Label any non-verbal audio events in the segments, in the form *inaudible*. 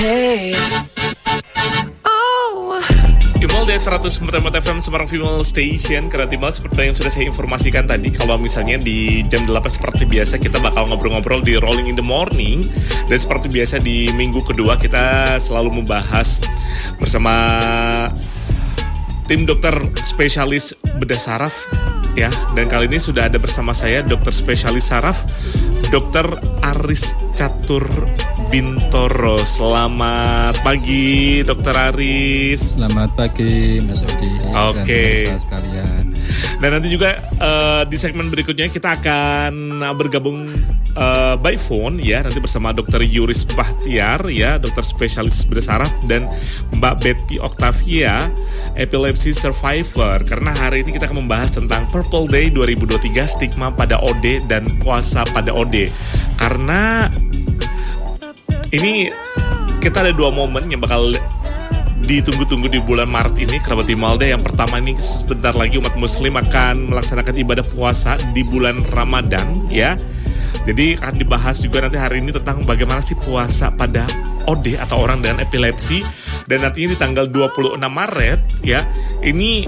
Hey. Oh. Imal dari 104 FM Semarang Female Station Karena Timal seperti yang sudah saya informasikan tadi Kalau misalnya di jam 8 seperti biasa Kita bakal ngobrol-ngobrol di Rolling in the Morning Dan seperti biasa di minggu kedua Kita selalu membahas bersama Tim dokter spesialis bedah saraf ya dan kali ini sudah ada bersama saya dokter spesialis saraf dokter Aris Catur Bintoro. Selamat pagi dokter Aris. Selamat pagi Mas Odi Oke. dan sekalian. dan nanti juga eh, di segmen berikutnya kita akan bergabung eh, by phone ya nanti bersama dokter Yuris Bahtiar ya dokter spesialis bedah saraf dan Mbak Betty Octavia epilepsy survivor. Karena hari ini kita akan membahas tentang Purple Day 2023 stigma pada OD dan puasa pada OD karena ini kita ada dua momen yang bakal ditunggu-tunggu di bulan Maret ini kerabat Imalda yang pertama ini sebentar lagi umat muslim akan melaksanakan ibadah puasa di bulan Ramadan ya. Jadi akan dibahas juga nanti hari ini tentang bagaimana sih puasa pada OD atau orang dengan epilepsi. Dan nantinya di tanggal 26 Maret ya. Ini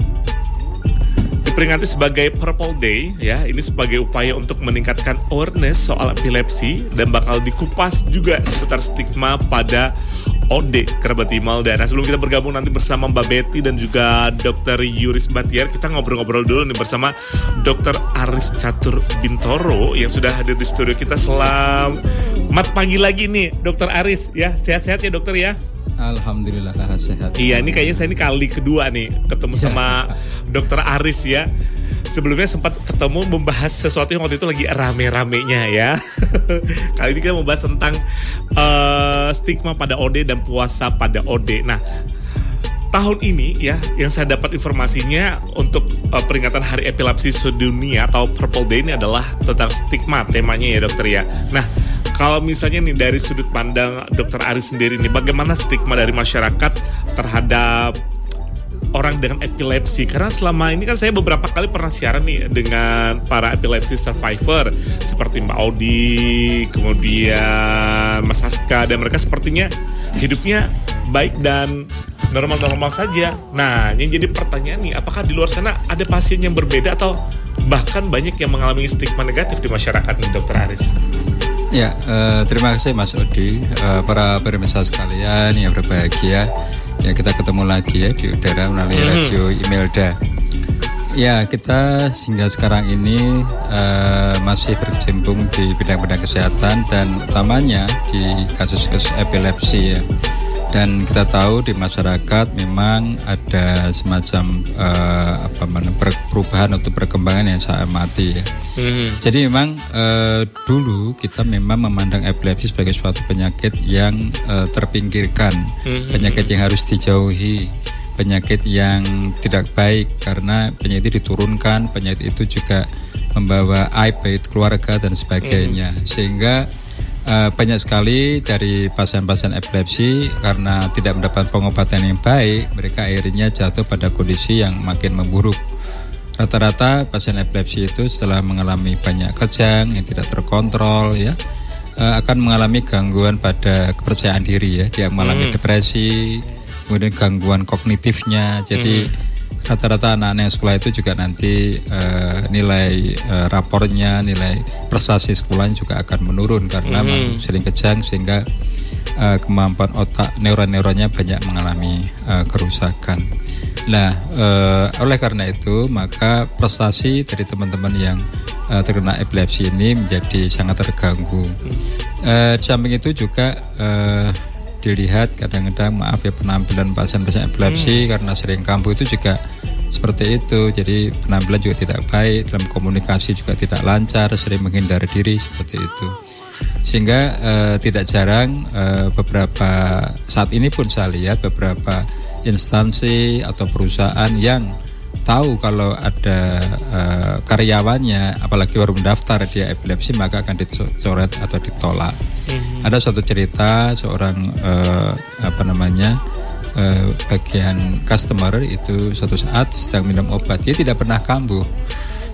diperingati sebagai Purple Day ya ini sebagai upaya untuk meningkatkan awareness soal epilepsi dan bakal dikupas juga seputar stigma pada OD kerabat dan nah, sebelum kita bergabung nanti bersama Mbak Betty dan juga Dr. Yuris Batiar kita ngobrol-ngobrol dulu nih bersama Dr. Aris Catur Bintoro yang sudah hadir di studio kita selamat pagi lagi nih Dr. Aris ya sehat-sehat ya dokter ya Alhamdulillah sehat. Iya, ini kayaknya saya ini kali kedua nih ketemu sama Dokter Aris ya. Sebelumnya sempat ketemu membahas sesuatu yang waktu itu lagi rame-ramenya ya. *laughs* Kali ini kita membahas tentang eh, stigma pada OD dan puasa pada OD. Nah, tahun ini ya yang saya dapat informasinya untuk eh, peringatan Hari Epilepsi Sedunia atau Purple Day ini adalah tentang stigma temanya ya dokter ya. Nah kalau misalnya nih dari sudut pandang dokter Aris sendiri nih bagaimana stigma dari masyarakat terhadap orang dengan epilepsi karena selama ini kan saya beberapa kali pernah siaran nih dengan para epilepsi survivor seperti Mbak Audi kemudian Mas Aska dan mereka sepertinya hidupnya baik dan normal-normal saja. Nah, yang jadi pertanyaan nih, apakah di luar sana ada pasien yang berbeda atau bahkan banyak yang mengalami stigma negatif di masyarakat nih, Dokter Aris? Ya, eh, terima kasih Mas Odi, Eh, para pemirsa sekalian yang berbahagia. Ya kita ketemu lagi ya di udara melalui radio Imelda. Ya kita hingga sekarang ini eh, masih berkecimpung di bidang-bidang kesehatan dan utamanya di kasus-kasus epilepsi ya. Dan kita tahu di masyarakat memang ada semacam eh, apa namanya, per- perubahan atau perkembangan yang sangat mati ya. Jadi memang eh, dulu kita memang memandang epilepsi sebagai suatu penyakit yang eh, terpinggirkan, penyakit yang harus dijauhi, penyakit yang tidak baik karena penyakit itu diturunkan, penyakit itu juga membawa aib bagi keluarga dan sebagainya, sehingga eh, banyak sekali dari pasien-pasien epilepsi karena tidak mendapat pengobatan yang baik, mereka akhirnya jatuh pada kondisi yang makin memburuk. Rata-rata pasien epilepsi itu setelah mengalami banyak kejang yang tidak terkontrol ya eh, akan mengalami gangguan pada kepercayaan diri ya, dia mengalami depresi, kemudian gangguan kognitifnya. Jadi rata-rata anak-anak yang sekolah itu juga nanti eh, nilai eh, rapornya, nilai prestasi sekolahnya juga akan menurun karena memang sering kejang sehingga eh, kemampuan otak neuron-neuronnya banyak mengalami eh, kerusakan. Nah, eh, oleh karena itu maka prestasi dari teman-teman yang eh, terkena epilepsi ini menjadi sangat terganggu. Eh, di samping itu juga eh, dilihat kadang-kadang maaf ya penampilan pasien-pasien epilepsi karena sering kambuh itu juga seperti itu. Jadi penampilan juga tidak baik, dalam komunikasi juga tidak lancar, sering menghindar diri seperti itu. Sehingga eh, tidak jarang eh, beberapa saat ini pun saya lihat beberapa instansi atau perusahaan yang tahu kalau ada eh, karyawannya apalagi baru mendaftar dia epilepsi maka akan dicoret atau ditolak. Ada suatu cerita seorang eh, apa namanya eh, bagian customer itu suatu saat sedang minum obat dia tidak pernah kambuh.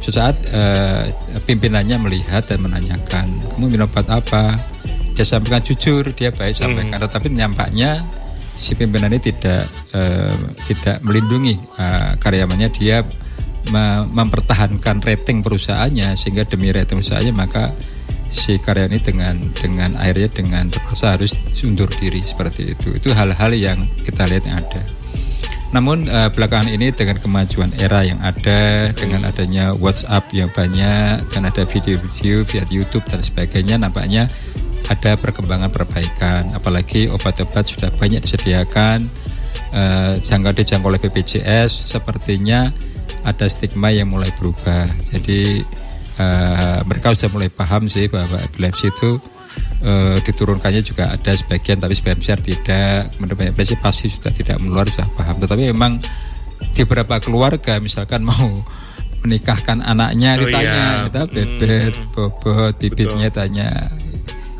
Suatu saat eh, pimpinannya melihat dan menanyakan kamu minum obat apa? dia sampaikan jujur dia baik sampaikan hmm. tetapi nyampaknya si pimpinan ini tidak uh, tidak melindungi uh, karyawannya dia mempertahankan rating perusahaannya sehingga demi rating perusahaannya maka si karyawan ini dengan dengan akhirnya dengan terpaksa harus undur diri seperti itu. Itu hal-hal yang kita lihat yang ada. Namun uh, belakangan ini dengan kemajuan era yang ada dengan adanya WhatsApp yang banyak dan ada video-video via YouTube dan sebagainya nampaknya ada perkembangan perbaikan. Apalagi obat-obat sudah banyak disediakan uh, jangkau dijangkau oleh BPJS sepertinya ada stigma yang mulai berubah. Jadi uh, mereka sudah mulai paham sih bahwa epilepsi itu uh, diturunkannya juga ada sebagian tapi sebagian besar tidak. Kemudian epilepsi pasti sudah tidak menular sudah paham. Tetapi memang di beberapa keluarga misalkan mau menikahkan anaknya oh, ditanya, iya. kita bebet, hmm. bobot, bibitnya Betul. tanya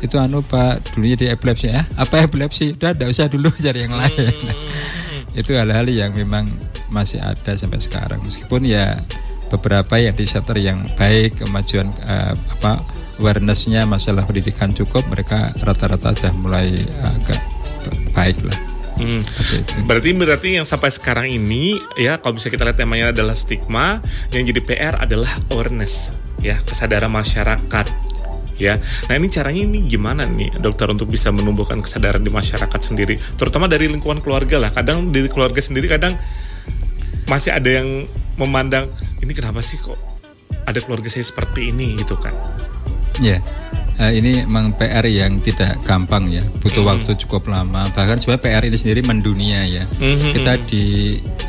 itu anu pak dulunya di epilepsi ya apa epilepsi udah tidak usah dulu *laughs* cari yang lain hmm. itu hal-hal yang memang masih ada sampai sekarang meskipun ya beberapa yang di center yang baik kemajuan uh, apa awarenessnya masalah pendidikan cukup mereka rata-rata sudah mulai agak baik lah Hmm. Berarti berarti yang sampai sekarang ini ya kalau bisa kita lihat temanya adalah stigma, yang jadi PR adalah awareness ya kesadaran masyarakat ya. Nah ini caranya ini gimana nih dokter untuk bisa menumbuhkan kesadaran di masyarakat sendiri, terutama dari lingkungan keluarga lah. Kadang dari keluarga sendiri kadang masih ada yang memandang ini kenapa sih kok ada keluarga saya seperti ini gitu kan? Ya, yeah. uh, ini memang PR yang tidak gampang ya, butuh mm. waktu cukup lama. Bahkan sebenarnya PR ini sendiri mendunia ya. Mm-hmm. Kita di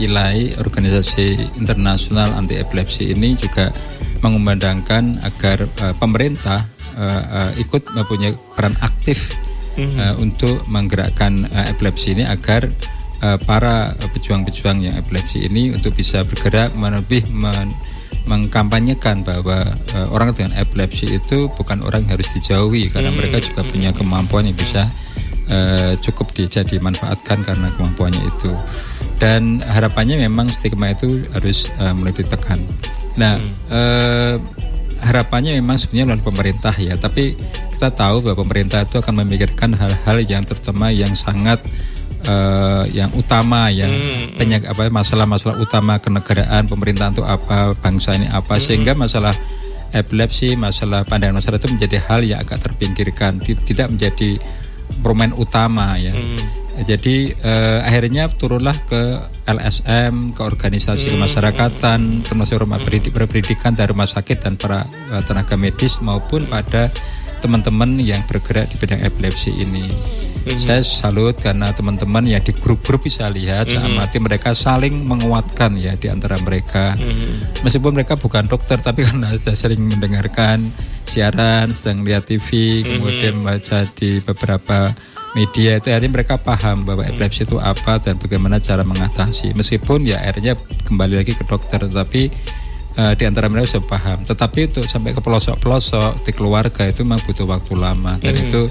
ILAI, organisasi internasional anti epilepsi ini juga mengumandangkan agar uh, pemerintah uh, uh, ikut mempunyai peran aktif uh, untuk menggerakkan uh, epilepsi ini agar uh, para pejuang-pejuang yang epilepsi ini untuk bisa bergerak lebih men mengkampanyekan bahwa uh, orang dengan epilepsi itu bukan orang yang harus dijauhi karena hmm. mereka juga punya kemampuan yang bisa uh, cukup bisa dimanfaatkan karena kemampuannya itu dan harapannya memang stigma itu harus uh, mulai ditekan. Nah hmm. uh, harapannya memang sebenarnya melalui pemerintah ya tapi kita tahu bahwa pemerintah itu akan memikirkan hal-hal yang terutama yang sangat uh, yang utama yang hmm, banyak apa masalah-masalah utama kenegaraan pemerintahan itu apa bangsa ini apa hmm. sehingga masalah epilepsi masalah pandangan masyarakat itu menjadi hal yang agak terpinggirkan tidak menjadi permen utama ya hmm. Jadi uh, akhirnya turunlah ke LSM, ke organisasi hmm. kemasyarakatan, termasuk rumah hmm. pendidikan dari rumah sakit dan para uh, tenaga medis maupun pada teman-teman yang bergerak di bidang epilepsi ini. Mm-hmm. Saya salut karena teman-teman ya di grup-grup bisa lihat mm-hmm. amati mereka saling menguatkan ya di antara mereka. Mm-hmm. Meskipun mereka bukan dokter tapi *laughs* karena saya sering mendengarkan siaran, sedang lihat TV, mm-hmm. kemudian baca di beberapa media itu artinya mereka paham bahwa mm-hmm. epilepsi itu apa dan bagaimana cara mengatasi. Meskipun ya akhirnya kembali lagi ke dokter tetapi uh, di antara mereka sudah paham. Tetapi untuk sampai ke pelosok-pelosok di keluarga itu memang butuh waktu lama dan mm-hmm. itu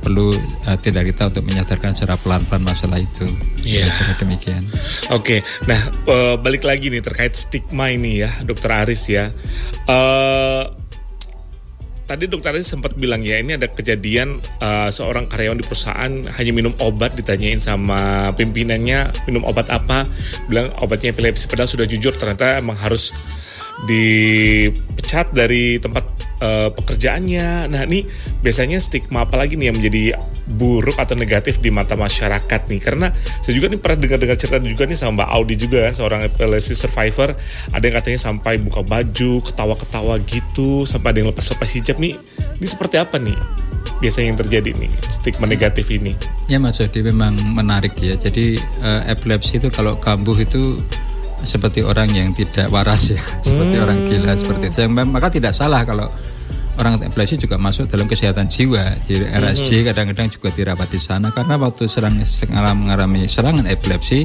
perlu uh, tidak kita untuk menyadarkan secara pelan-pelan masalah itu. Iya. Yeah. Demikian. Oke, okay. nah uh, balik lagi nih terkait stigma ini ya, Dokter Aris ya. Uh, tadi dokter Aris sempat bilang ya ini ada kejadian uh, seorang karyawan di perusahaan hanya minum obat ditanyain sama pimpinannya minum obat apa bilang obatnya epilepsi padahal sudah jujur ternyata emang harus dipecat dari tempat uh, pekerjaannya. Nah, ini biasanya stigma apa lagi nih yang menjadi buruk atau negatif di mata masyarakat nih? Karena saya juga nih pernah dengar-dengar cerita juga nih sama Mbak Audi juga seorang epilepsi survivor. Ada yang katanya sampai buka baju, ketawa-ketawa gitu, sampai ada yang lepas-lepas hijab nih. Ini seperti apa nih? biasanya yang terjadi nih stigma negatif ini? Ya Mas Odi memang menarik ya. Jadi uh, epilepsi itu kalau kambuh itu seperti orang yang tidak waras ya, *laughs* seperti hmm. orang gila seperti itu. Maka tidak salah kalau orang epilepsi juga masuk dalam kesehatan jiwa. Jadi RSJ mm-hmm. kadang-kadang juga dirawat di sana karena waktu serang mengalami serangan epilepsi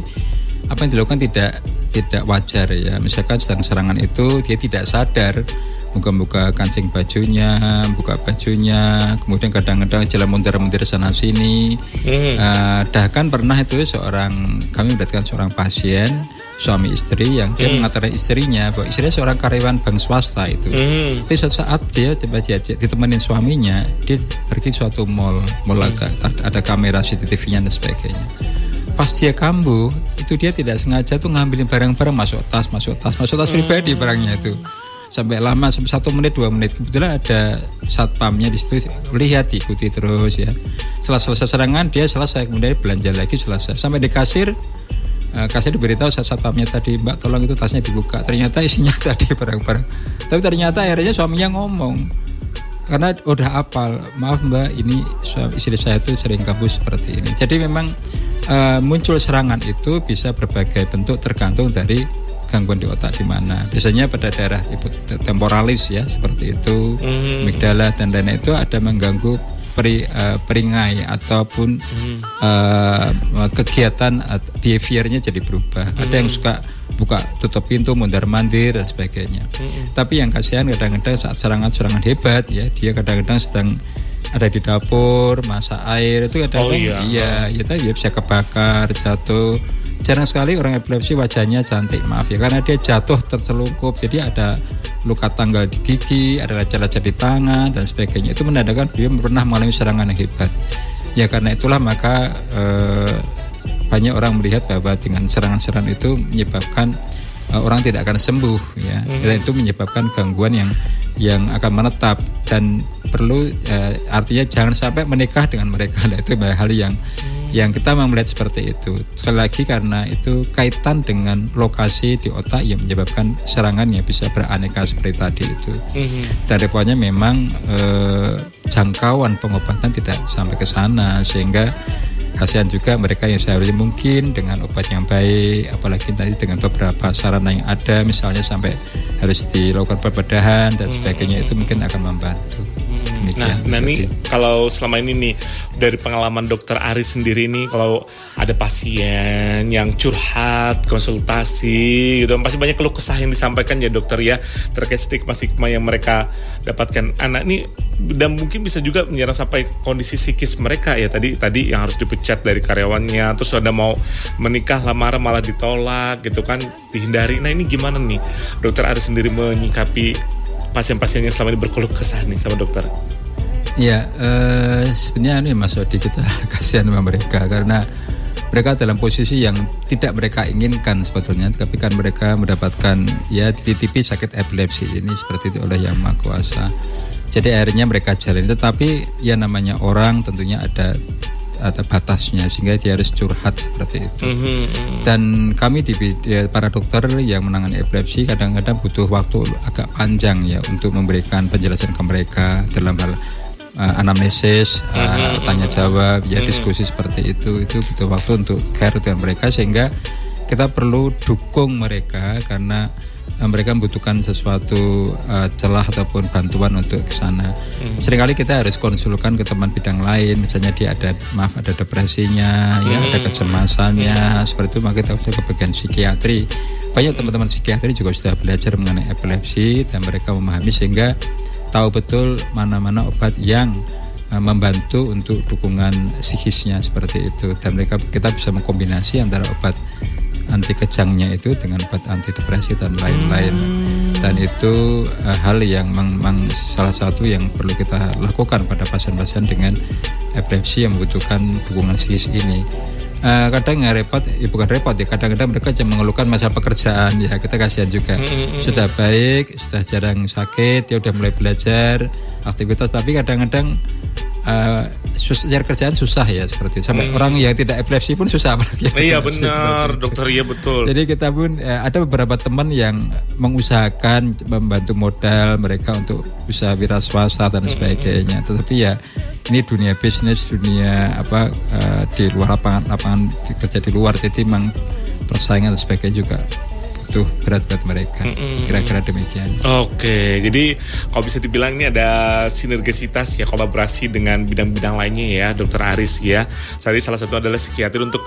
apa yang dilakukan tidak tidak wajar ya. Misalkan sedang serangan itu dia tidak sadar buka-buka kancing bajunya, buka bajunya, kemudian kadang-kadang jalan mundur-mundur sana sini. Hmm. Uh, bahkan pernah itu seorang kami mendapatkan seorang pasien suami istri yang dia mengatakan istrinya bahwa istrinya seorang karyawan bank swasta itu. Hmm. Tapi suatu saat dia coba diajak ditemenin suaminya, dia pergi suatu mall, mall ada, ada kamera CCTV-nya dan sebagainya. Pas dia kambuh, itu dia tidak sengaja tuh ngambilin barang-barang masuk tas, masuk tas, masuk tas pribadi barangnya itu. Sampai lama sampai satu menit dua menit kebetulan ada satpamnya di situ lihat ikuti terus ya. Setelah selesai serangan dia selesai kemudian belanja lagi selesai sampai di kasir Uh, kasih diberitahu saat satpamnya tadi mbak tolong itu tasnya dibuka. Ternyata isinya *laughs* tadi barang-barang. Tapi ternyata akhirnya suaminya ngomong karena udah apal maaf mbak ini suami istri saya tuh sering kabus seperti ini. Jadi memang uh, muncul serangan itu bisa berbagai bentuk tergantung dari gangguan di otak di mana. Biasanya pada daerah temporalis ya seperti itu Hmm. amigdala dan lain itu ada mengganggu peri, uh, peringai ataupun Hmm. uh, kegiatan at- behaviornya jadi berubah. Ada yang suka buka tutup pintu mundar mandir dan sebagainya. Tapi yang kasihan kadang-kadang saat serangan-serangan hebat ya dia kadang-kadang sedang ada di dapur masak air itu kadang-kadang Oh, iya. iya ya tadi bisa kebakar jatuh jarang sekali orang epilepsi wajahnya cantik maaf ya. Karena dia jatuh terselungkup jadi ada luka tanggal di gigi ada laca-laca di tangan dan sebagainya. Itu menandakan dia pernah mengalami serangan yang hebat. Ya karena itulah maka eh, banyak orang melihat bahwa dengan serangan-serangan itu menyebabkan eh, orang tidak akan sembuh ya. Dan itu menyebabkan gangguan yang yang akan menetap. Dan perlu eh, artinya jangan sampai menikah dengan mereka. Nah, itu hal yang yang kita melihat seperti itu. Sekali lagi karena itu kaitan dengan lokasi di otak yang menyebabkan serangan yang bisa beraneka seperti tadi itu. Mhm. dan repotnya memang eh, jangkauan pengobatan tidak sampai ke sana sehingga kasihan juga mereka yang seharusnya mungkin dengan obat yang baik apalagi tadi dengan beberapa sarana yang ada misalnya sampai harus dilakukan perbedahan dan sebagainya itu mungkin akan membantu Demikian, nah Mbak ini kalau selama ini nih dari pengalaman dokter Aris sendiri nih kalau ada pasien yang curhat, konsultasi gitu, pasti banyak keluh kesah yang disampaikan ya dokter ya terkait stigma-stigma yang mereka dapatkan. Anak ini dan mungkin bisa juga menyerang sampai kondisi psikis mereka ya tadi tadi yang harus dipecat dari karyawannya, terus ada mau menikah lamaran malah ditolak gitu kan dihindari. Nah ini gimana nih dokter Aris sendiri menyikapi pasien-pasien yang selama ini berkeluh kesah nih sama dokter? Ya, eh, sebenarnya ini Mas Odi kita *laughs* kasihan sama mereka karena mereka dalam posisi yang tidak mereka inginkan sebetulnya, tapi kan mereka mendapatkan ya titipi sakit epilepsi ini seperti itu oleh yang maha kuasa. Jadi akhirnya mereka jalani, tetapi ya namanya orang tentunya ada ada batasnya sehingga dia harus curhat seperti itu. Mhm. Dan kami di ya, para dokter yang menangani epilepsi kadang-kadang butuh waktu agak panjang ya untuk memberikan penjelasan ke mereka dalam hal uh, anamnesis, uh, tanya jawab, ya diskusi seperti itu itu butuh waktu untuk care dengan mereka sehingga kita perlu dukung mereka karena mereka membutuhkan sesuatu uh, celah ataupun bantuan untuk ke sana. Seringkali kita harus konsulkan ke teman bidang lain, misalnya dia ada maaf ada depresinya, ya ada kecemasannya, seperti itu maka kita harus ke bagian psikiatri. Banyak teman-teman psikiatri juga sudah belajar mengenai epilepsi dan mereka memahami sehingga tahu betul mana-mana obat yang uh, membantu untuk dukungan psikisnya seperti itu dan mereka kita bisa mengkombinasi antara obat anti kejangnya itu dengan obat anti depresi dan lain-lain dan itu uh, hal yang memang salah satu yang perlu kita lakukan pada pasien-pasien dengan epilepsi yang membutuhkan dukungan psikis ini Eh, kadang nggak repot, ya bukan repot ya. Kadang-kadang mereka cuma mengeluhkan masalah pekerjaan ya. Kita kasihan juga. Sudah baik, sudah jarang sakit, dia udah mulai belajar aktivitas. Tapi kadang-kadang eh, sus- cari kerjaan susah ya seperti itu. Sampai orang yang tidak epilepsi pun susah apalagi. Iya *laughs* benar, dokter iya betul. Jadi kita pun eh, ada beberapa teman yang mengusahakan membantu modal mereka untuk usaha wira swasta dan sebagainya. Tetapi ya ini dunia bisnis, dunia apa eh, di luar lapangan lapangan kerja di luar jadi memang persaingan dan sebagainya juga butuh berat buat mereka. Kira-kira demikian. Oke, jadi kalau bisa dibilang ini ada sinergisitas ya kolaborasi dengan bidang-bidang lainnya ya, Dokter Aris ya. Tadi salah satu adalah psikiatri untuk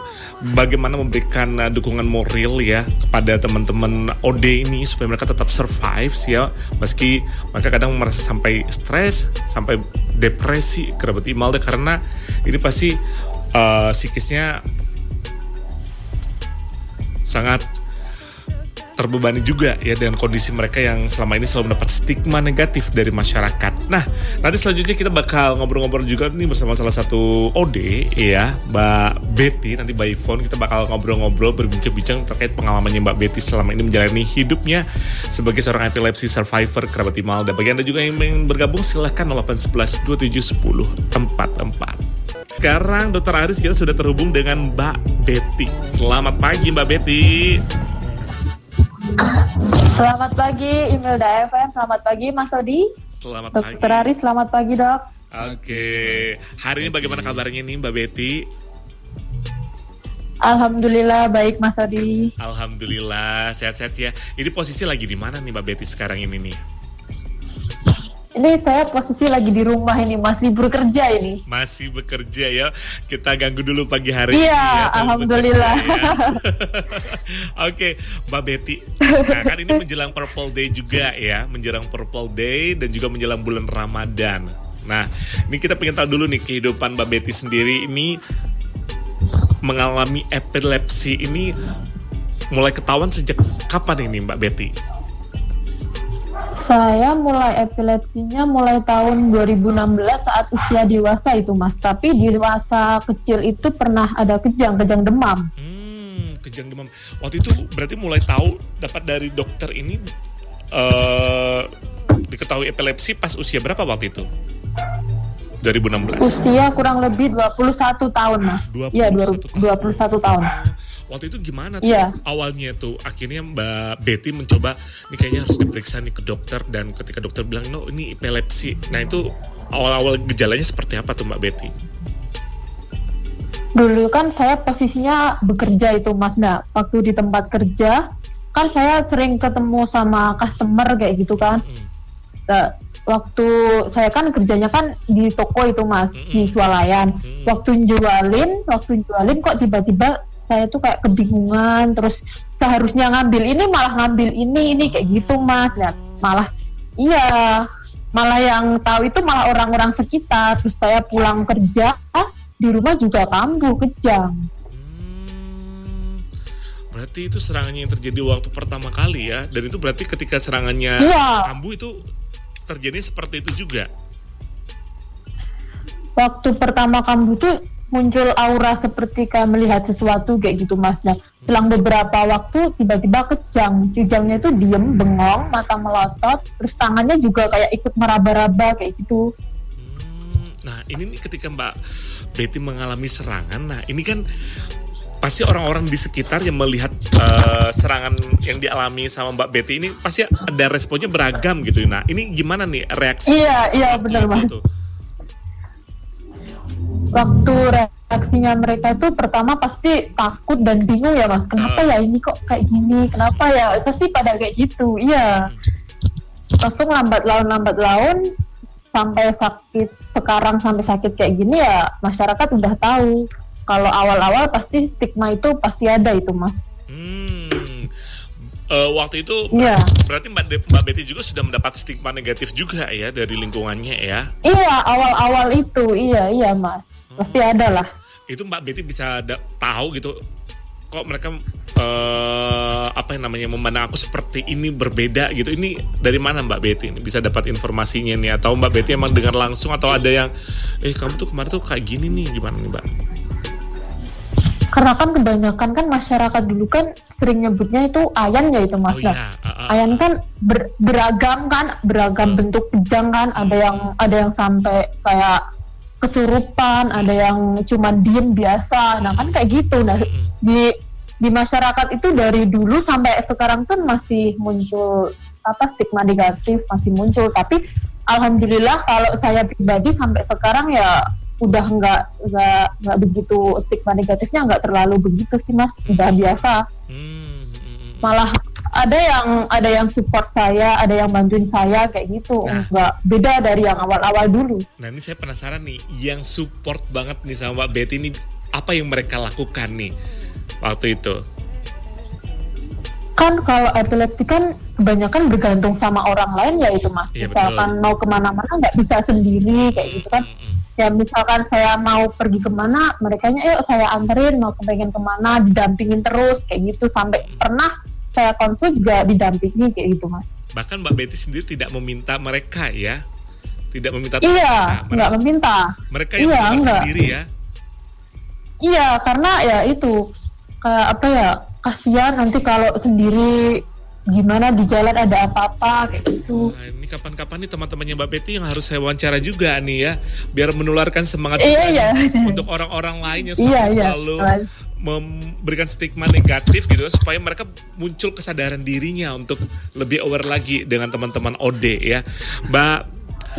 bagaimana memberikan uh, dukungan moral ya kepada teman-teman OD ini supaya mereka tetap survive ya, meski mereka kadang merasa sampai stres, sampai depresi, kerabat imal deh karena ini pasti uh, psikisnya sangat terbebani juga ya dengan kondisi mereka yang selama ini selalu mendapat stigma negatif dari masyarakat. Nah, nanti selanjutnya kita bakal ngobrol-ngobrol juga nih bersama salah satu OD ya, Mbak Betty. Nanti by phone kita bakal ngobrol-ngobrol berbincang-bincang terkait pengalamannya Mbak Betty selama ini menjalani hidupnya sebagai seorang epilepsi survivor kerabat Imal. Dan bagi Anda juga yang ingin bergabung silahkan 0811 2710 44. Sekarang Dokter Aris kita sudah terhubung dengan Mbak Betty. Selamat pagi Mbak Betty. Selamat pagi Imelda FM, selamat pagi Mas Odi. Selamat Dokter pagi. Ari, selamat pagi dok. Oke, hari ini bagaimana kabarnya nih Mbak Betty? Alhamdulillah baik Mas Odi. Alhamdulillah sehat-sehat ya. Ini posisi lagi di mana nih Mbak Betty sekarang ini nih? Ini saya posisi lagi di rumah ini, masih bekerja ini. Masih bekerja ya. Kita ganggu dulu pagi hari Iya, ini ya, sambil alhamdulillah. bekerja ya. *laughs* Oke, Mbak Betty. Nah, kan ini menjelang Purple Day juga ya, menjelang Purple Day dan juga menjelang bulan Ramadan. Nah, ini kita pengen tahu dulu nih kehidupan Mbak Betty sendiri ini mengalami epilepsi ini mulai ketahuan sejak kapan ini Mbak Betty? Saya mulai epilepsinya mulai tahun 2016 saat usia dewasa itu Mas. Tapi di masa kecil itu pernah ada kejang, kejang demam. Hmm, kejang demam. Waktu itu berarti mulai tahu dapat dari dokter ini eh diketahui epilepsi pas usia berapa waktu itu? 2016. Usia kurang lebih 21 tahun Mas. 21 Iya, tahun. 21 tahun. Waktu itu gimana tuh Iya. awalnya tuh? Akhirnya Mbak Betty mencoba ini kayaknya harus diperiksa nih ke dokter dan ketika dokter bilang no ini epilepsi. Nah itu awal-awal gejalanya seperti apa tuh Mbak Betty? Dulu kan saya posisinya bekerja itu Mas. Nah, waktu di tempat kerja kan saya sering ketemu sama customer kayak gitu kan. Hmm. Nah, waktu saya kan kerjanya kan di toko itu Mas, di swalayan. Mm. Waktu jualin, waktu jualin kok tiba-tiba saya tuh kayak kebingungan terus seharusnya ngambil ini malah ngambil ini ini kayak gitu Mas. Nah, malah iya, malah yang tahu itu malah orang-orang sekitar. Terus saya pulang kerja, ah, di rumah juga kambuh kejang. Hmm, berarti itu serangannya yang terjadi waktu pertama kali ya, dan itu berarti ketika serangannya Iya. kambuh itu terjadi seperti itu juga. waktu pertama kambuh tuh muncul aura seperti kayak melihat sesuatu kayak gitu mas. Nah, selang beberapa waktu tiba-tiba kejang, kejangnya itu diem, bengong, mata melotot, terus tangannya juga kayak ikut meraba-raba kayak gitu. Hmm, nah ini nih ketika Mbak Betty mengalami serangan, nah ini kan pasti orang-orang di sekitar yang melihat eh, serangan yang dialami sama Mbak Betty ini pasti ada responnya beragam gitu. Nah ini gimana nih reaksi? Iya, iya benar itu mas. tuh? Waktu reaksinya mereka itu pertama pasti takut dan bingung ya mas. Kenapa ya ini kok kayak gini? Kenapa ya? Pasti pada kayak gitu. Iya. Langsung lambat laun lambat laun sampai sakit sekarang sampai sakit kayak gini ya masyarakat udah tahu. Kalau awal-awal pasti stigma itu pasti ada itu mas. Hmm. Eh, waktu itu Iya. berarti Mbak, De- Mbak Betty juga sudah mendapat stigma negatif juga ya dari lingkungannya ya. Iya awal-awal itu iya iya mas. Pasti ada lah. Itu Mbak Betty bisa tahu gitu kok mereka eh, apa yang namanya memandang aku seperti ini berbeda gitu. Ini dari mana Mbak Betty ini bisa dapat informasinya nih atau Mbak Betty emang dengar langsung atau ada yang eh kamu tuh kemarin tuh kayak gini nih gimana nih Mbak? Karena kan kebanyakan kan masyarakat dulu kan sering nyebutnya itu ayan ya itu mas. Oh Nah, iya, ah, ah, Ayan kan ber- beragam kan, beragam Hmm. bentuk kejang kan. Ada yang ada yang sampai kayak kesurupan, ada yang cuma diem biasa. Nah kan kayak gitu. Nah di di masyarakat itu dari dulu sampai sekarang kan masih muncul apa stigma negatif masih muncul. Tapi alhamdulillah kalau saya pribadi sampai sekarang ya udah nggak nggak nggak begitu stigma negatifnya nggak terlalu begitu sih mas. Udah biasa Hmm, hmm, hmm. malah ada yang ada yang support saya, ada yang bantuin saya kayak gitu. Nah. Enggak beda dari yang awal-awal dulu. Nah ini saya penasaran nih, yang support banget nih sama Mbak Betty ini apa yang mereka lakukan nih waktu itu? Kan kalau epilepsi kan kebanyakan bergantung sama orang lain ya itu mas. Iya, misalkan mau ke mana-mana nggak bisa sendiri kayak gitu kan. Mm, mm, Ya misalkan saya mau pergi ke mana, mereka yuk saya anterin mau kepengen ke mana, didampingin terus kayak gitu sampai pernah saya konsul juga didampingi kayak gitu mas. Bahkan Mbak Betty sendiri tidak meminta mereka ya, tidak meminta. Iya, mereka. nggak meminta. Mereka yang iya, enggak. diri ya. Iya, karena ya itu kayak apa ya kasihan nanti kalau sendiri gimana di jalan ada apa-apa kayak gitu. Nah, ini kapan-kapan nih teman-temannya Mbak Betty yang harus saya wawancara juga nih ya, biar menularkan semangat Iya, iya. untuk orang-orang lain yang Iya, selalu, iya. selalu memberikan stigma negatif gitu supaya mereka muncul kesadaran dirinya untuk lebih aware lagi dengan teman-teman OD ya, Mbak.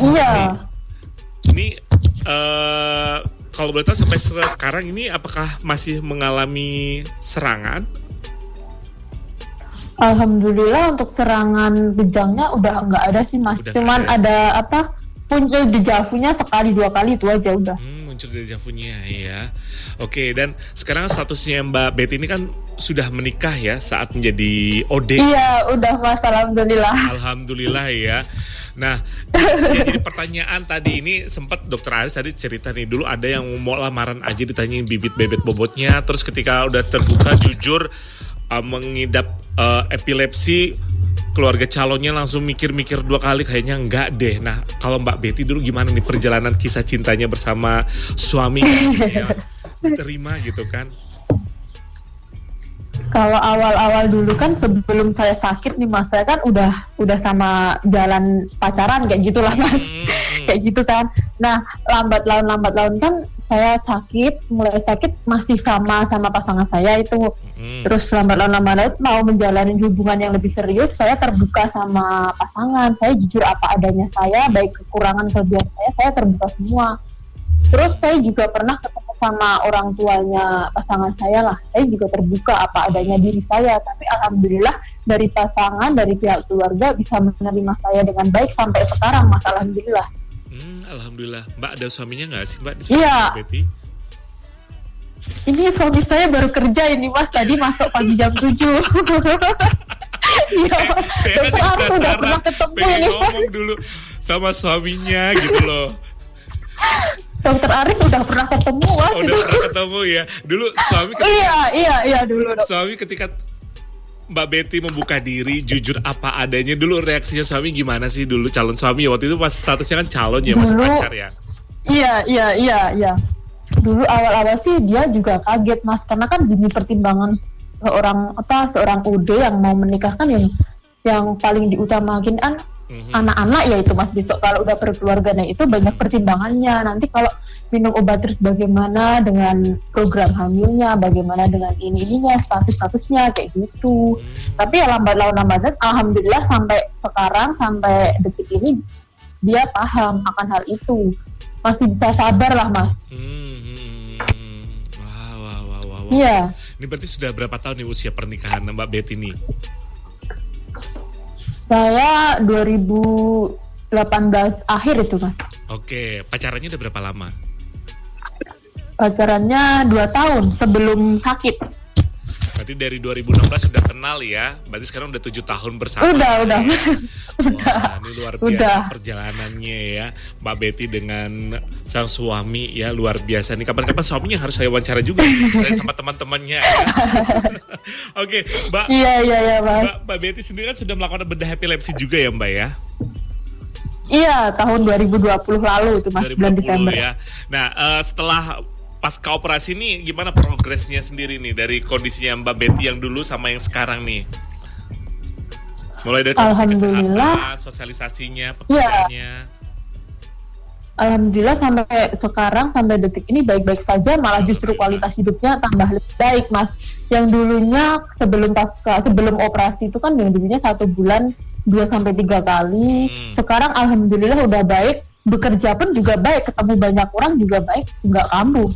Iya. Ini eh kalau boleh tahu sampai sekarang ini apakah masih mengalami serangan? Alhamdulillah untuk serangan bejangnya udah nggak ada sih mas. Udah Cuman nggak ada apa muncul dejavunya sekali dua kali itu aja udah. Hmm, muncul dari javunya ya. Oke, dan sekarang statusnya Mbak Betty ini kan sudah menikah ya saat menjadi OD. Iya udah mas Alhamdulillah. Alhamdulillah ya. Nah, ya, *laughs* jadi pertanyaan tadi ini sempat dokter Aris tadi cerita nih dulu ada yang mau lamaran aja ditanyain bibit bebet bobotnya, terus ketika udah terbuka jujur uh, mengidap uh, epilepsi keluarga calonnya langsung mikir-mikir dua kali kayaknya enggak deh. Nah, kalau Mbak Betty dulu gimana nih perjalanan kisah cintanya bersama suami *laughs* ya, diterima gitu kan? Kalau awal-awal dulu kan sebelum saya sakit nih mas, saya kan udah udah sama jalan pacaran kayak gitulah mas, Hmm, kayak gitu kan. Nah lambat laun lambat laun kan saya sakit, mulai sakit masih sama sama pasangan saya itu. hmm. Terus lambat laun lambat laun mau menjalani hubungan yang lebih serius, saya terbuka sama pasangan. Saya jujur apa adanya saya, baik kekurangan kelebihan saya, saya terbuka semua. Terus saya juga pernah ketemu sama orang tuanya pasangan saya lah. Saya juga terbuka apa adanya diri saya. Tapi alhamdulillah dari pasangan, dari pihak keluarga bisa menerima saya dengan baik sampai sekarang, mas. Alhamdulillah. Hmm, alhamdulillah. Mbak ada suaminya nggak sih Mbak di Iya. Betty? Ini suami saya baru kerja ini mas. Tadi masuk pagi jam 7 *laughs* Iya, saya, saya aja udah penasaran, pernah ketemu pengen mas. ngomong dulu sama suaminya gitu loh. Dokter Arif udah pernah ketemu mas. Oh, udah pernah ketemu ya. Dulu suami ketika, Iya, iya, iya dulu. dok. suami ketika Mbak Betty membuka diri jujur apa adanya dulu reaksinya suami gimana sih dulu calon suami waktu itu masih statusnya kan calon ya masih Dulu- pacar ya. Iya, iya, iya, iya. Dulu awal-awal sih dia juga kaget mas, karena kan demi pertimbangan seorang apa seorang UD yang mau menikah kan yang yang paling diutamakan kan Mhm. anak-anak ya itu mas besok kalau udah berkeluarga nah itu banyak pertimbangannya nanti kalau minum obat terus bagaimana dengan program hamilnya bagaimana dengan ini ininya status statusnya kayak gitu tapi ya lambat laun lambat alhamdulillah sampai sekarang sampai detik ini dia paham akan hal itu masih bisa sabar lah mas Hmm, hmm, hmm, hmm. Wah, wah, wah, wah, wah. iya Ini berarti sudah berapa tahun nih usia pernikahan Mbak Betty nih? saya 2018 akhir itu mas Oke, pacarannya udah berapa lama? Pacarannya dua tahun sebelum sakit Berarti dari 2016 sudah kenal ya. Berarti sekarang udah tujuh tahun bersama. Udah, ya. udah. Wah, ini luar biasa Udah. perjalanannya ya. Mbak Betty dengan sang suami ya luar biasa nih. Kapan-kapan suaminya harus saya wawancara juga. *laughs* saya sama teman-temannya ya. *laughs* Oke, Mbak, iya iya iya mas Mbak, Mbak Betty sendiri kan sudah melakukan bedah epilepsi juga ya Mbak ya? iya tahun 2020 lalu itu mas bulan 2020 Desember ya. Nah, eh, setelah pasca operasi ini gimana progresnya sendiri nih dari kondisinya Mbak Betty yang dulu sama yang sekarang nih? Mulai dari kesehatan, sosialisasinya, pekerjaannya. Alhamdulillah sampai sekarang sampai detik ini baik-baik saja malah justru kualitas hidupnya tambah lebih baik mas yang dulunya sebelum pasca sebelum operasi itu kan yang dulunya satu bulan 2 sampai tiga kali Hmm. sekarang alhamdulillah udah baik bekerja pun juga baik ketemu banyak orang juga baik nggak kambuh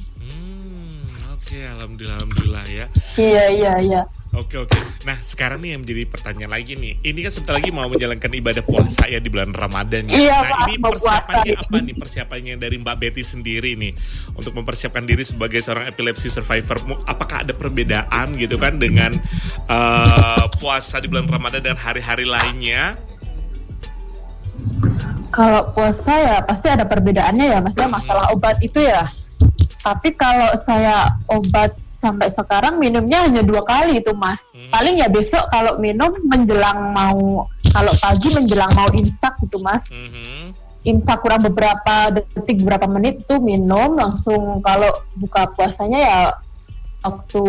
alhamdulillah, alhamdulillah ya. iya iya iya Oke oke. Nah sekarang nih yang menjadi pertanyaan lagi nih. Ini kan sebentar lagi mau menjalankan ibadah puasa ya di bulan Ramadan. ya. Iya, nah Pak, ini persiapannya puasa. apa nih? Persiapannya dari Mbak Betty sendiri nih untuk mempersiapkan diri sebagai seorang epilepsi survivor. Apakah ada perbedaan gitu kan dengan eh, puasa di bulan Ramadan dan hari-hari lainnya? Kalau puasa ya pasti ada perbedaannya ya maksudnya masalah obat itu ya. Tapi kalau saya obat sampai sekarang minumnya hanya dua kali itu mas. Hmm. Paling ya besok kalau minum menjelang mau kalau pagi menjelang mau imsak gitu mas. Mhm. Imsak kurang beberapa detik beberapa menit tuh minum langsung kalau buka puasanya ya waktu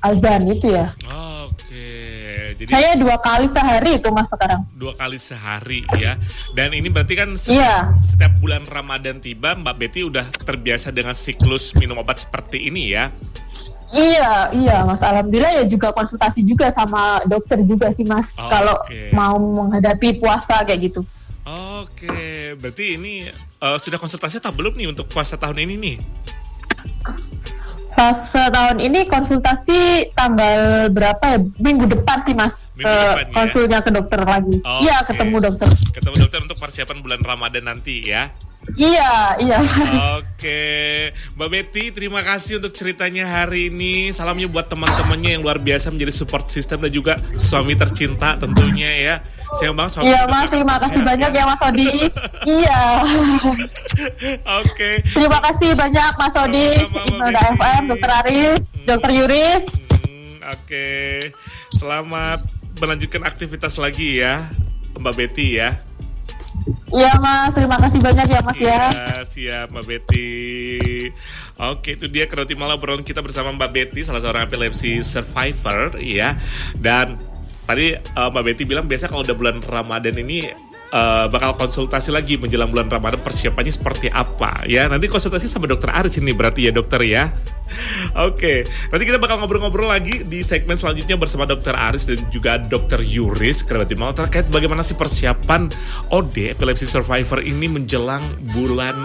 azan itu ya. Oke, jadi Saya dua kali sehari itu mas sekarang. dua kali sehari ya. Dan ini berarti kan se- Iya. setiap bulan Ramadan tiba, Mbak Betty udah terbiasa dengan siklus minum obat seperti ini ya. Iya, iya Mas. Alhamdulillah ya juga konsultasi juga sama dokter juga sih Mas. Oh, kalau mau menghadapi puasa kayak gitu. Oke, berarti ini eh, sudah konsultasi atau belum nih untuk puasa tahun ini nih? Pas tahun ini konsultasi tanggal berapa ya? Minggu depan sih Mas. Minggu ke depan ya? konsulnya ke dokter lagi. Oh, Iya, oke. ketemu dokter. Ketemu dokter untuk persiapan bulan Ramadan nanti ya. Iya, iya. Oke, Mbak Betty, terima kasih untuk ceritanya hari ini. Salamnya buat teman-temannya yang luar biasa menjadi support system dan juga suami tercinta tentunya ya. Sayang banget suami Iya Mas, terima kasih banyak ya Mas Odi. *laughs* iya. Oke, Terima kasih banyak Mas Odi, Betty. FM, Dokter Aris, Dokter Yuris. Hmm, oke. Selamat melanjutkan aktivitas lagi ya, Mbak Betty ya. Iya Mas, terima kasih banyak ya Mas ya. Iya, siap Mbak Betty. Oke, itu dia keroti malam obrolan kita bersama Mbak Betty, salah seorang epilepsi survivor, ya. Dan tadi eh, Mbak Betty bilang biasa kalau udah bulan Ramadan ini eh, bakal konsultasi lagi menjelang bulan Ramadan persiapannya seperti apa ya. Nanti konsultasi sama dokter Aris ini berarti ya dokter ya. *laughs* Oke, nanti kita bakal ngobrol-ngobrol lagi di segmen selanjutnya bersama Dokter Aris dan juga Dokter Yuris Kerabati Mal terkait bagaimana sih persiapan OD epilepsi survivor ini menjelang bulan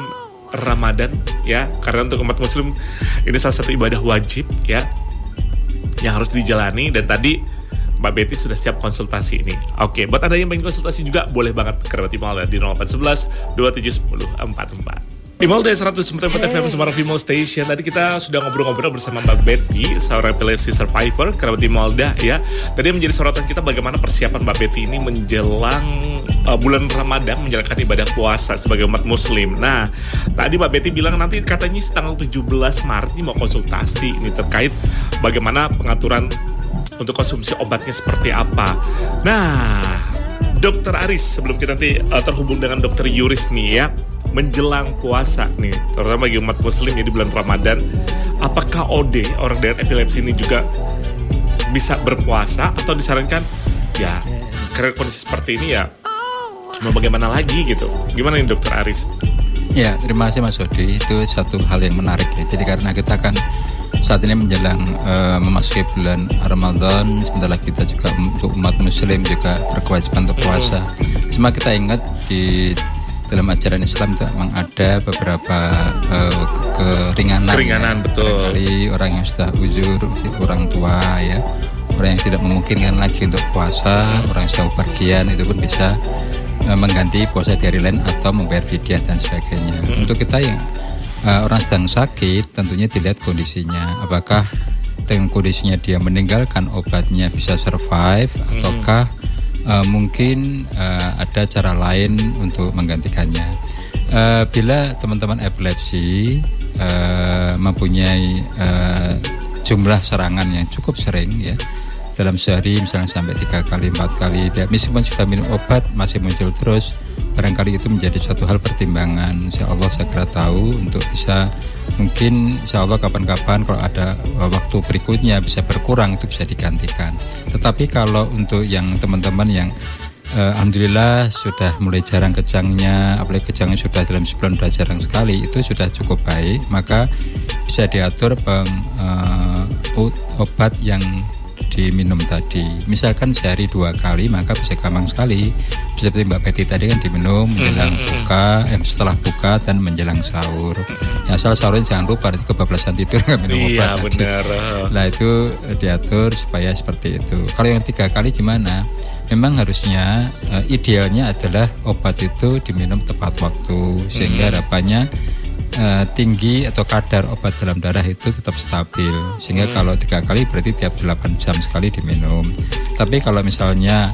Ramadan ya. Karena untuk umat Muslim ini salah satu ibadah wajib ya yang harus dijalani dan tadi Mbak Betty sudah siap konsultasi ini. Oke, buat Anda yang pengen konsultasi juga boleh banget ke Kerabati Mal di 0811 2710 44. Imelda 104 FM Semarang Female Station. Tadi kita sudah ngobrol-ngobrol bersama Mbak Betty Seorang epilepsi survivor Kerabat Imelda ya. Tadi menjadi sorotan kita bagaimana persiapan Mbak Betty ini Menjelang uh, bulan Ramadan Menjalankan ibadah puasa sebagai umat muslim. Nah tadi Mbak Betty bilang nanti katanya tanggal 17 Maret ini mau konsultasi Ini terkait bagaimana pengaturan untuk konsumsi obatnya seperti apa. Nah Dokter Aris sebelum kita nanti uh, terhubung dengan Dokter Yuris nih ya menjelang puasa nih terutama bagi umat muslim ya di bulan Ramadan apakah OD orang dengan epilepsi ini juga bisa berpuasa atau disarankan ya karena kondisi seperti ini ya mau bagaimana lagi gitu gimana nih Dokter Aris Ya, terima kasih Mas Odi. Itu satu hal yang menarik ya. Jadi karena kita kan saat ini menjelang eh, memasuki bulan Ramadan, sebentar lagi kita juga untuk umat Muslim juga berkewajiban untuk puasa. Cuma kita ingat di dalam ajaran Islam juga memang ada beberapa ke- keringanan. Keringanan, ya. betul. Barangkali orang yang sudah uzur, orang tua ya, orang yang tidak memungkinkan lagi untuk puasa, orang yang sedang bepergian itu pun bisa eh, mengganti puasa di hari lain atau membayar fidyah dan sebagainya. Untuk kita yang eh, orang sedang sakit, tentunya dilihat kondisinya. Apakah dengan kondisinya dia meninggalkan obatnya bisa survive ataukah eh, mungkin eh, ada cara lain untuk menggantikannya. Eh, bila teman-teman epilepsi eh, mempunyai eh, jumlah serangan yang cukup sering ya dalam sehari misalnya sampai tiga kali empat kali dia meskipun sudah minum obat masih muncul terus barangkali itu menjadi satu hal pertimbangan. Insya Allah kira tahu untuk bisa mungkin insya Allah kapan-kapan kalau ada uh, waktu berikutnya bisa berkurang itu bisa digantikan. Tetapi kalau untuk yang teman-teman yang uh, Alhamdulillah sudah mulai jarang kejangnya apalagi kejangnya sudah dalam sebulan sudah jarang sekali itu sudah cukup baik maka bisa diatur peng, uh, o- obat yang diminum tadi. Misalkan sehari dua kali maka bisa gampang sekali. Seperti Mbak Betty tadi kan diminum menjelang buka eh, setelah buka dan menjelang sahur. Ya asal sahurnya jangan lupa nanti kebablasan tidur nggak minum iya obat tadi. benar. Nah itu eh, diatur supaya seperti itu. Kalau yang tiga kali gimana? Memang harusnya eh, idealnya adalah obat itu diminum tepat waktu sehingga harapannya eh, tinggi atau kadar obat dalam darah itu tetap stabil. Sehingga kalau tiga kali berarti tiap 8 jam sekali diminum. Tapi kalau misalnya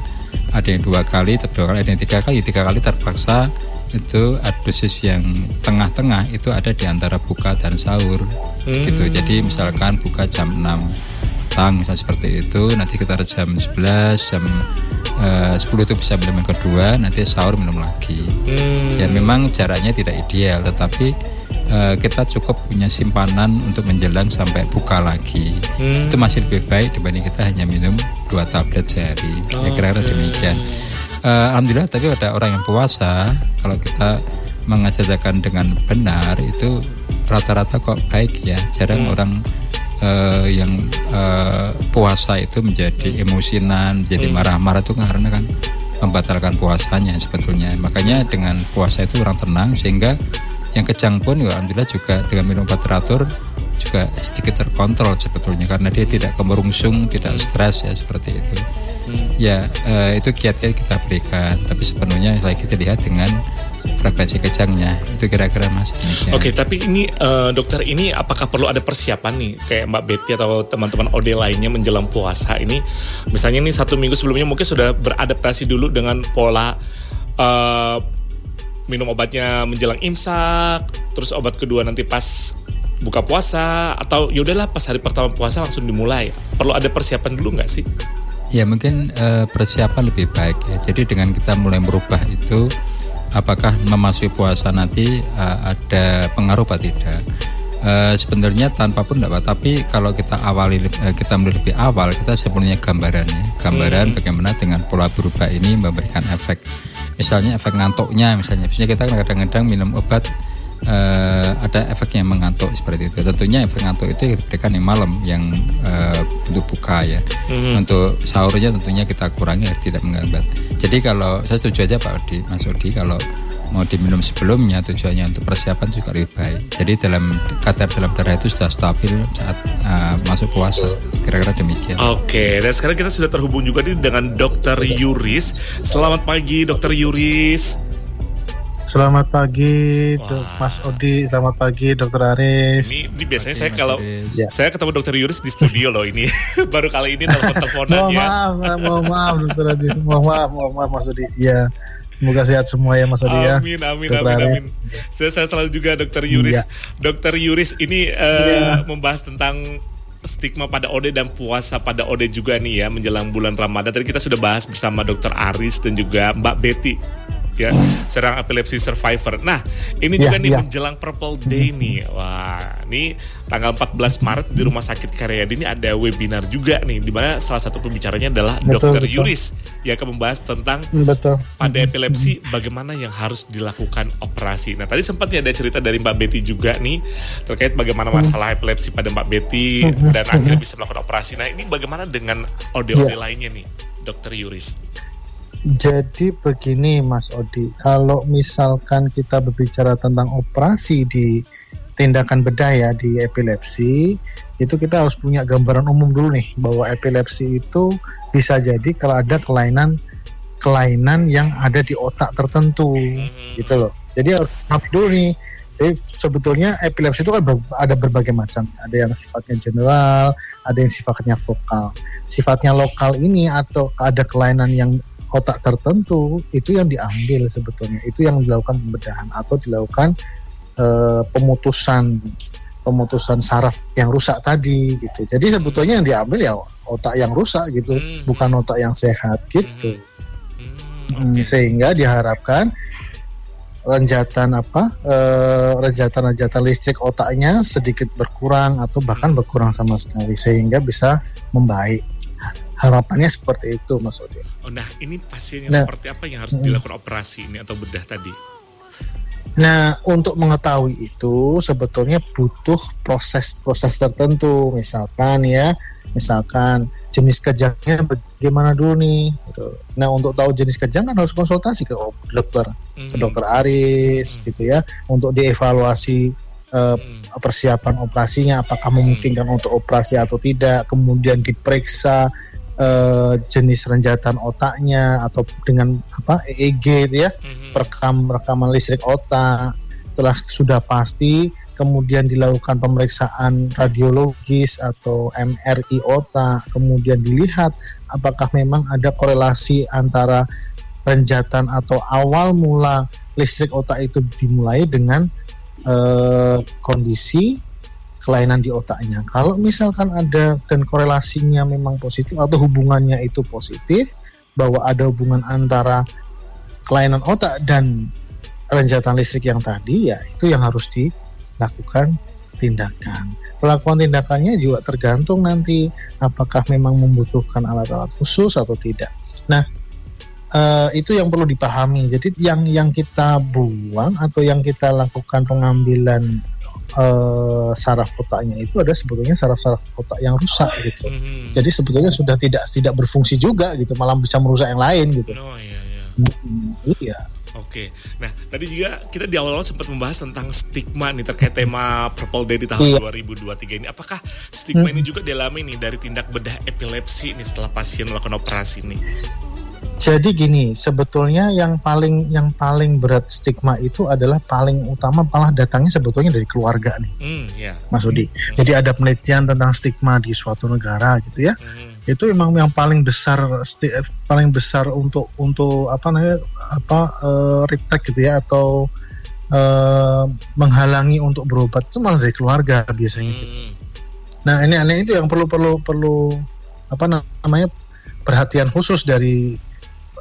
ada yang dua kali, tapi dua kali, ada yang tiga kali, tiga kali terpaksa itu dosis yang tengah-tengah itu ada di antara buka dan sahur hmm. gitu. Jadi misalkan buka jam 6 petang misalnya seperti itu, nanti kita jam 11 jam uh, 10 itu bisa minum yang kedua, nanti sahur minum lagi. Hmm. Ya memang jaraknya tidak ideal, tetapi uh, kita cukup punya simpanan untuk menjelang sampai buka lagi. Hmm. Itu masih lebih baik dibanding kita hanya minum dua tablet sehari. Oh, ya kira-kira okay. demikian uh, alhamdulillah tapi ada orang yang puasa kalau kita mengajarkan dengan benar itu rata-rata kok baik ya jarang hmm. orang uh, yang uh, puasa itu menjadi emosinan menjadi hmm. marah-marah itu karena kan membatalkan puasanya sebetulnya makanya dengan puasa itu orang tenang sehingga yang kejang pun ya alhamdulillah juga dengan minum obat teratur juga sedikit terkontrol sebetulnya karena dia tidak kemerungsung tidak stres ya seperti itu. Hmm. ya uh, itu kiat-kiat kita berikan tapi sepenuhnya lagi kita lihat dengan frekuensi kejangnya. Itu kira-kira mas Oke okay, tapi ini uh, dokter ini apakah perlu ada persiapan nih? Kayak Mbak Betty atau teman-teman OD lainnya menjelang puasa ini. Misalnya ini satu minggu sebelumnya mungkin sudah beradaptasi dulu dengan pola uh, minum obatnya menjelang imsak terus obat kedua nanti pas buka puasa atau yaudahlah pas hari pertama puasa langsung dimulai perlu ada persiapan dulu nggak sih Ya mungkin uh, persiapan lebih baik ya. Jadi dengan kita mulai merubah itu, apakah memasuki puasa nanti uh, ada pengaruh atau tidak? Uh, sebenarnya tanpa pun tidak apa. Tapi kalau kita awali uh, kita mulai lebih awal, kita sebenarnya gambarannya, gambaran hmm. bagaimana dengan pola berubah ini memberikan efek. Misalnya efek ngantuknya, misalnya, misalnya kita kadang-kadang minum obat uh, ada efek yang mengantuk seperti itu. Tentunya efek ngantuk itu diberikan yang malam yang uh, untuk buka ya. Mm-hmm. Untuk sahurnya tentunya kita kurangi tidak mengganggu. Jadi kalau saya setuju aja Pak Odi, Mas Odi kalau mau diminum sebelumnya tujuannya untuk persiapan juga lebih baik. Jadi dalam kadar dalam darah itu sudah stabil saat uh, masuk puasa. Kira-kira demikian. Oke, dan sekarang kita sudah terhubung juga nih dengan Dokter Yuris. Selamat pagi, Dokter Yuris. Selamat pagi, Wah. Mas Odi. Selamat pagi, Dokter Aris. Ini, ini biasanya saya kalau ya. saya ketemu Dokter Yuris di studio loh ini. *laughs* Baru kali ini telepon-teleponan ya. Maaf, mohon maaf, Dokter Aris. Mohon maaf, mohon maaf, Mas Odi. Iya. Semoga sehat semua ya Mas Odi ya. Amin, amin, amin, amin. Saya, saya selalu juga Dokter Yuris. Ya. Dokter Yuris ini uh, ya. membahas tentang stigma pada Ode dan puasa pada Ode juga nih ya menjelang bulan Ramadan. Tadi kita sudah bahas bersama Dokter Aris dan juga Mbak Betty ya serang epilepsi survivor. Nah, ini yeah, juga nih yeah. menjelang Purple Day nih. Wah, ini tanggal 14 Maret di Rumah Sakit Karyadi ini ada webinar juga nih di mana salah satu pembicaranya adalah Dr. Yuris yang akan membahas tentang mm, betul. pada epilepsi bagaimana yang harus dilakukan operasi. Nah, tadi sempat ada cerita dari Mbak Betty juga nih terkait bagaimana mm. masalah epilepsi pada Mbak Betty dan akhirnya bisa melakukan operasi. Nah, ini bagaimana dengan ode-ode yeah. lainnya nih, Dr. Yuris? Jadi begini Mas Odi, kalau misalkan kita berbicara tentang operasi di tindakan bedah ya di epilepsi, itu kita harus punya gambaran umum dulu nih bahwa epilepsi itu bisa jadi kalau ada kelainan kelainan yang ada di otak tertentu gitu loh. Jadi harus maaf dulu nih. Jadi sebetulnya epilepsi itu kan ber, ada berbagai macam. Ada yang sifatnya general, ada yang sifatnya vokal. Sifatnya lokal ini atau ada kelainan yang otak tertentu itu yang diambil sebetulnya itu yang dilakukan pembedahan atau dilakukan uh, pemutusan pemutusan saraf yang rusak tadi gitu jadi sebetulnya yang diambil ya otak yang rusak gitu hmm. bukan otak yang sehat gitu hmm. Hmm, okay. sehingga diharapkan renjatan apa uh, renjatan-renjatan listrik otaknya sedikit berkurang atau bahkan berkurang sama sekali sehingga bisa membaik harapannya seperti itu Odi. Oh, nah ini pasien yang nah, seperti apa yang harus dilakukan operasi ini atau bedah tadi? Nah untuk mengetahui itu sebetulnya butuh proses-proses tertentu misalkan ya misalkan jenis kejangnya bagaimana dulu nih gitu. Nah untuk tahu jenis kejang kan harus konsultasi ke dokter mm-hmm. ke dokter Aris mm-hmm. gitu ya untuk dievaluasi uh, persiapan operasinya apakah memungkinkan mm-hmm. untuk operasi atau tidak kemudian diperiksa uh, jenis renjatan otaknya atau dengan apa EEG gitu ya mm-hmm. perekam rekaman listrik otak setelah sudah pasti kemudian dilakukan pemeriksaan radiologis atau MRI otak kemudian dilihat apakah memang ada korelasi antara renjatan atau awal mula listrik otak itu dimulai dengan uh, kondisi kelainan di otaknya. Kalau misalkan ada dan korelasinya memang positif atau hubungannya itu positif, bahwa ada hubungan antara kelainan otak dan renjatan listrik yang tadi, ya itu yang harus dilakukan tindakan. Pelakuan tindakannya juga tergantung nanti apakah memang membutuhkan alat-alat khusus atau tidak. Nah, uh, itu yang perlu dipahami. Jadi yang yang kita buang atau yang kita lakukan pengambilan uh, saraf otaknya itu ada sebetulnya saraf-saraf otak yang rusak gitu. Mm-hmm. Jadi sebetulnya sudah tidak tidak berfungsi juga gitu, malah bisa merusak yang lain gitu. Oh iya iya. Mm-hmm. Iya. Oke, nah tadi juga kita di awal-awal sempat membahas tentang stigma nih terkait tema Purple Day di tahun iya. 2023 ini. Apakah stigma hmm. ini juga dialami nih dari tindak bedah epilepsi ini setelah pasien melakukan operasi nih? Jadi gini, sebetulnya yang paling yang paling berat stigma itu adalah paling utama malah datangnya sebetulnya dari keluarga nih, mm, yeah. Mas Udi. Mm. Jadi ada penelitian tentang stigma di suatu negara gitu ya. Mm. Itu memang yang paling besar paling besar untuk untuk apa namanya apa uh, retake gitu ya atau uh, menghalangi untuk berobat itu malah dari keluarga biasanya mm. gitu. Nah ini aneh itu yang perlu perlu perlu apa namanya perhatian khusus dari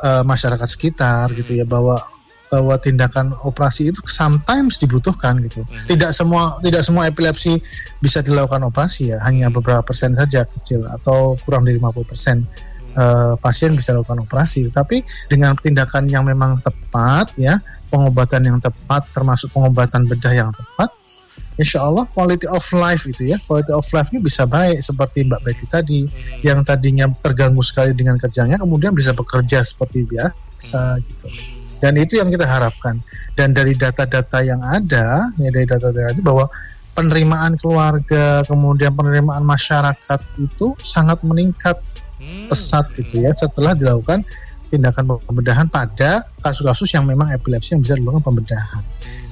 uh, masyarakat sekitar gitu ya bahwa bahwa tindakan operasi itu sometimes dibutuhkan gitu. Hmm. Tidak semua tidak semua epilepsi bisa dilakukan operasi ya, hanya beberapa persen saja kecil atau kurang dari 50 persen uh, pasien bisa lakukan operasi. Tapi dengan tindakan yang memang tepat ya, pengobatan yang tepat termasuk pengobatan bedah yang tepat, insya Allah quality of life itu ya quality of life ini bisa baik seperti Mbak Betty tadi hmm. yang tadinya terganggu sekali dengan kerjanya kemudian bisa bekerja seperti biasa hmm. gitu dan itu yang kita harapkan dan dari data-data yang ada ya dari data-data itu bahwa penerimaan keluarga kemudian penerimaan masyarakat itu sangat meningkat hmm. pesat gitu ya setelah dilakukan tindakan pembedahan pada kasus-kasus yang memang epilepsi yang bisa dilakukan pembedahan.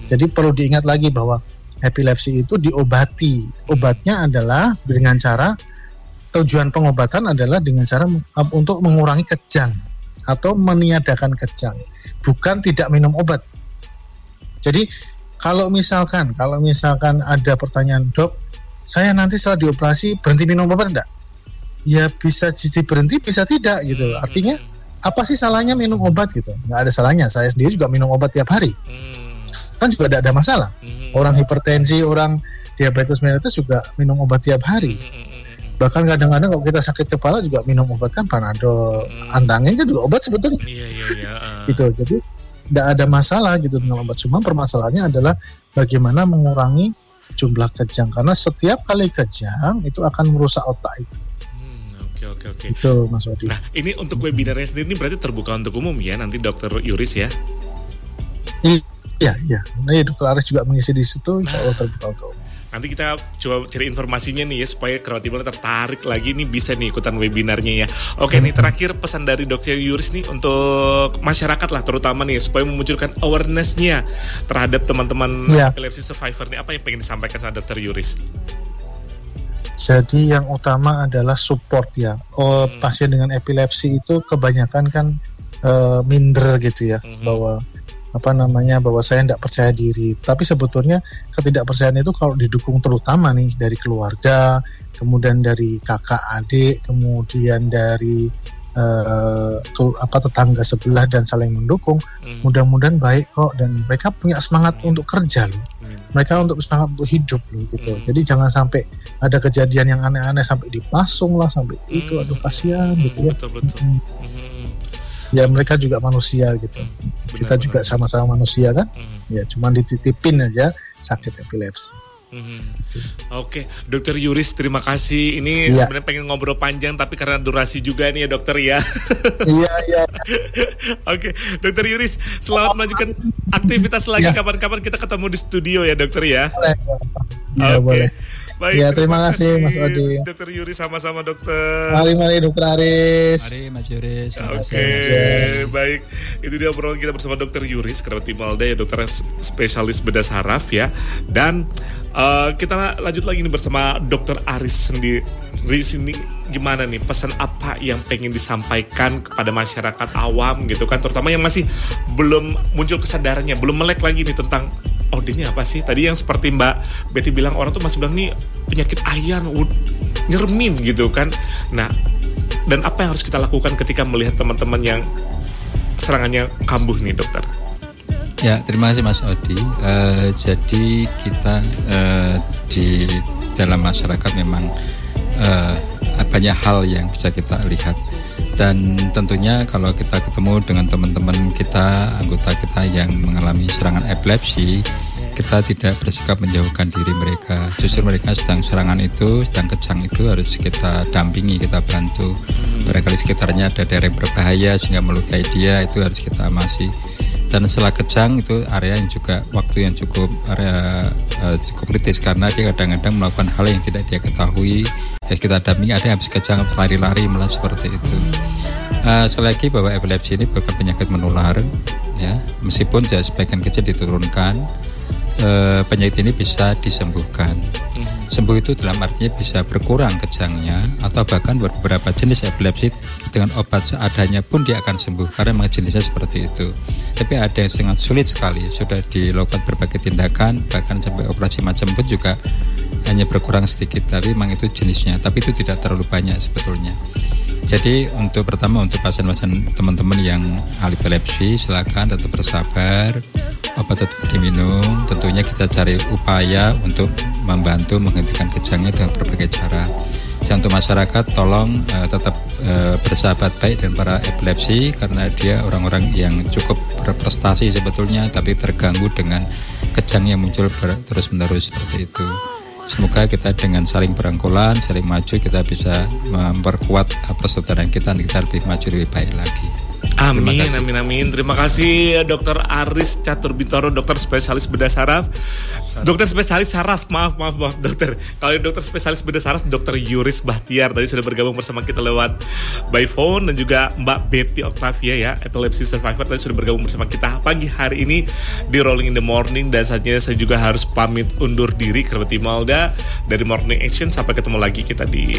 Jadi perlu diingat lagi bahwa epilepsi itu diobati. Obatnya adalah dengan cara tujuan pengobatan adalah dengan cara untuk mengurangi kejang atau meniadakan kejang, bukan tidak minum obat. Jadi kalau misalkan kalau misalkan ada pertanyaan dok, saya nanti setelah dioperasi berhenti minum obat enggak? Ya bisa jadi berhenti, bisa tidak gitu. Hmm. Artinya apa sih salahnya minum obat gitu? Nggak ada salahnya. Saya sendiri juga minum obat tiap hari. Hmm kan juga tidak ada masalah. Hmm. Orang hipertensi, orang diabetes mellitus juga minum obat tiap hari. Hmm. hmm, hmm, hmm. Bahkan kadang-kadang kalau kita sakit kepala juga minum obat kan panadol, hmm. antangin kan juga obat sebetulnya. Iya, iya, iya. Uh. *laughs* gitu. Jadi tidak ada masalah gitu dengan obat. Cuma permasalahannya adalah bagaimana mengurangi jumlah kejang karena setiap kali kejang itu akan merusak otak itu. Oke oke oke. Itu Mas Odi. Nah ini untuk webinarnya sendiri ini berarti terbuka untuk umum ya nanti Dokter Yuris ya? Iya, iya. Nah, dokter Aris juga mengisi di situ, insya Allah terbuka untuk Nanti kita coba cari informasinya nih ya supaya kerabat tertarik lagi nih bisa nih ikutan webinarnya ya. Oke nih terakhir pesan dari Dokter Yuris nih untuk masyarakat lah terutama nih supaya memunculkan awarenessnya terhadap teman-teman ya. epilepsi survivor nih apa yang pengen disampaikan sama Dokter Yuris? Jadi yang utama adalah support ya. Oh, hmm. pasien dengan epilepsi itu kebanyakan kan uh, minder gitu ya hmm. bahwa apa namanya bahwa saya tidak percaya diri. Tapi sebetulnya ketidakpercayaan itu kalau didukung terutama nih dari keluarga, kemudian dari kakak adik, kemudian dari uh, apa tetangga sebelah dan saling mendukung, hmm. mudah-mudahan baik kok dan mereka punya semangat hmm. untuk kerja loh. Hmm. Mereka untuk semangat untuk hidup loh gitu. Hmm. Jadi jangan sampai ada kejadian yang aneh-aneh sampai dipasung lah sampai hmm. itu aduh kasihan hmm. gitu ya. Betul betul. Hmm. Hmm ya mereka juga manusia gitu hmm, kita benar. juga sama-sama manusia kan hmm. ya cuman dititipin aja sakit epilepsi Hmm. Oke, okay. Dokter Yuris, terima kasih. Ini ya. sebenarnya pengen ngobrol panjang, tapi karena durasi juga nih ya dokter ya. *laughs* Iya iya. *laughs* Oke, okay. Dokter Yuris, selamat melanjutkan aktivitas lagi. Iya. Kapan-kapan kita ketemu di studio ya dokter ya. Boleh. Ya, okay. boleh. Baik, ya, terima, kasih, Mas Odi. Dokter Yuri sama-sama dokter. Mari mari Dokter Aris. Mari Mas Yuris. Oke, okay. baik. Itu dia obrolan kita bersama Dokter Yuris kerabat Timalda ya dokter spesialis bedah saraf ya. Dan uh, kita lanjut lagi nih bersama Dokter Aris sendiri di sini gimana nih pesan apa yang pengen disampaikan kepada masyarakat awam gitu kan terutama yang masih belum muncul kesadarannya belum melek lagi nih tentang ini apa sih? Tadi yang seperti Mbak Betty bilang orang tuh masih bilang nih penyakit ayan nyermin gitu kan. Nah dan apa yang harus kita lakukan ketika melihat teman-teman yang serangannya kambuh nih dokter? Ya, terima kasih Mas Odi. Uh, jadi kita uh, di dalam masyarakat memang uh, banyak hal yang bisa kita lihat dan tentunya kalau kita ketemu dengan teman-teman kita anggota kita yang mengalami serangan epilepsi kita tidak bersikap menjauhkan diri mereka. Justru mereka sedang serangan itu sedang kejang itu harus kita dampingi kita bantu. Barangkali sekitarnya ada daerah berbahaya sehingga melukai dia itu harus kita amasi dan setelah kejang itu area yang juga waktu yang cukup area uh, cukup kritis. Karena dia kadang-kadang melakukan hal yang tidak dia ketahui. Ya kita dampingi ada yang habis kejang lari-lari malah seperti itu. Uh, sekali lagi bahwa epilepsi ini bukan penyakit menular ya. Meskipun sebagian kecil diturunkan uh, penyakit ini bisa disembuhkan sembuh itu dalam artinya bisa berkurang kejangnya atau bahkan beberapa jenis epilepsi dengan obat seadanya pun dia akan sembuh karena memang jenisnya seperti itu. Tapi ada yang sangat sulit sekali sudah dilakukan berbagai tindakan bahkan sampai operasi macam pun juga hanya berkurang sedikit tapi memang itu jenisnya tapi itu tidak terlalu banyak sebetulnya. Jadi untuk pertama untuk pasien-pasien teman-teman yang ahli epilepsi silakan tetap bersabar obat tetap diminum. Tentunya kita cari upaya untuk membantu menghentikan kejangnya dengan berbagai cara. Dan untuk masyarakat tolong uh, tetap uh, bersahabat baik dan para epilepsi karena dia orang-orang yang cukup berprestasi sebetulnya tapi terganggu dengan kejang yang muncul terus menerus seperti itu. Semoga kita dengan saling berangkulan, saling maju kita bisa memperkuat persaudaraan kita dan kita lebih maju lebih baik lagi. Amin, amin, amin. Terima kasih Dokter Aris Catur Bintoro, dokter spesialis bedah saraf. Dokter spesialis saraf, maaf, maaf, maaf, dokter. Kalau dokter spesialis bedah saraf, Dokter Yuris Bahtiar tadi sudah bergabung bersama kita lewat by phone dan juga Mbak Betty Octavia ya, epilepsy survivor tadi sudah bergabung bersama kita pagi hari ini di Rolling in the Morning dan saatnya saya juga harus pamit undur diri ke Malda dari Morning Action sampai ketemu lagi kita di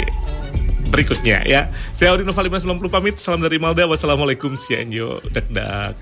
berikutnya ya. Saya Audi Nova 590 pamit. Salam dari Malda. Wassalamualaikum. Dak dak.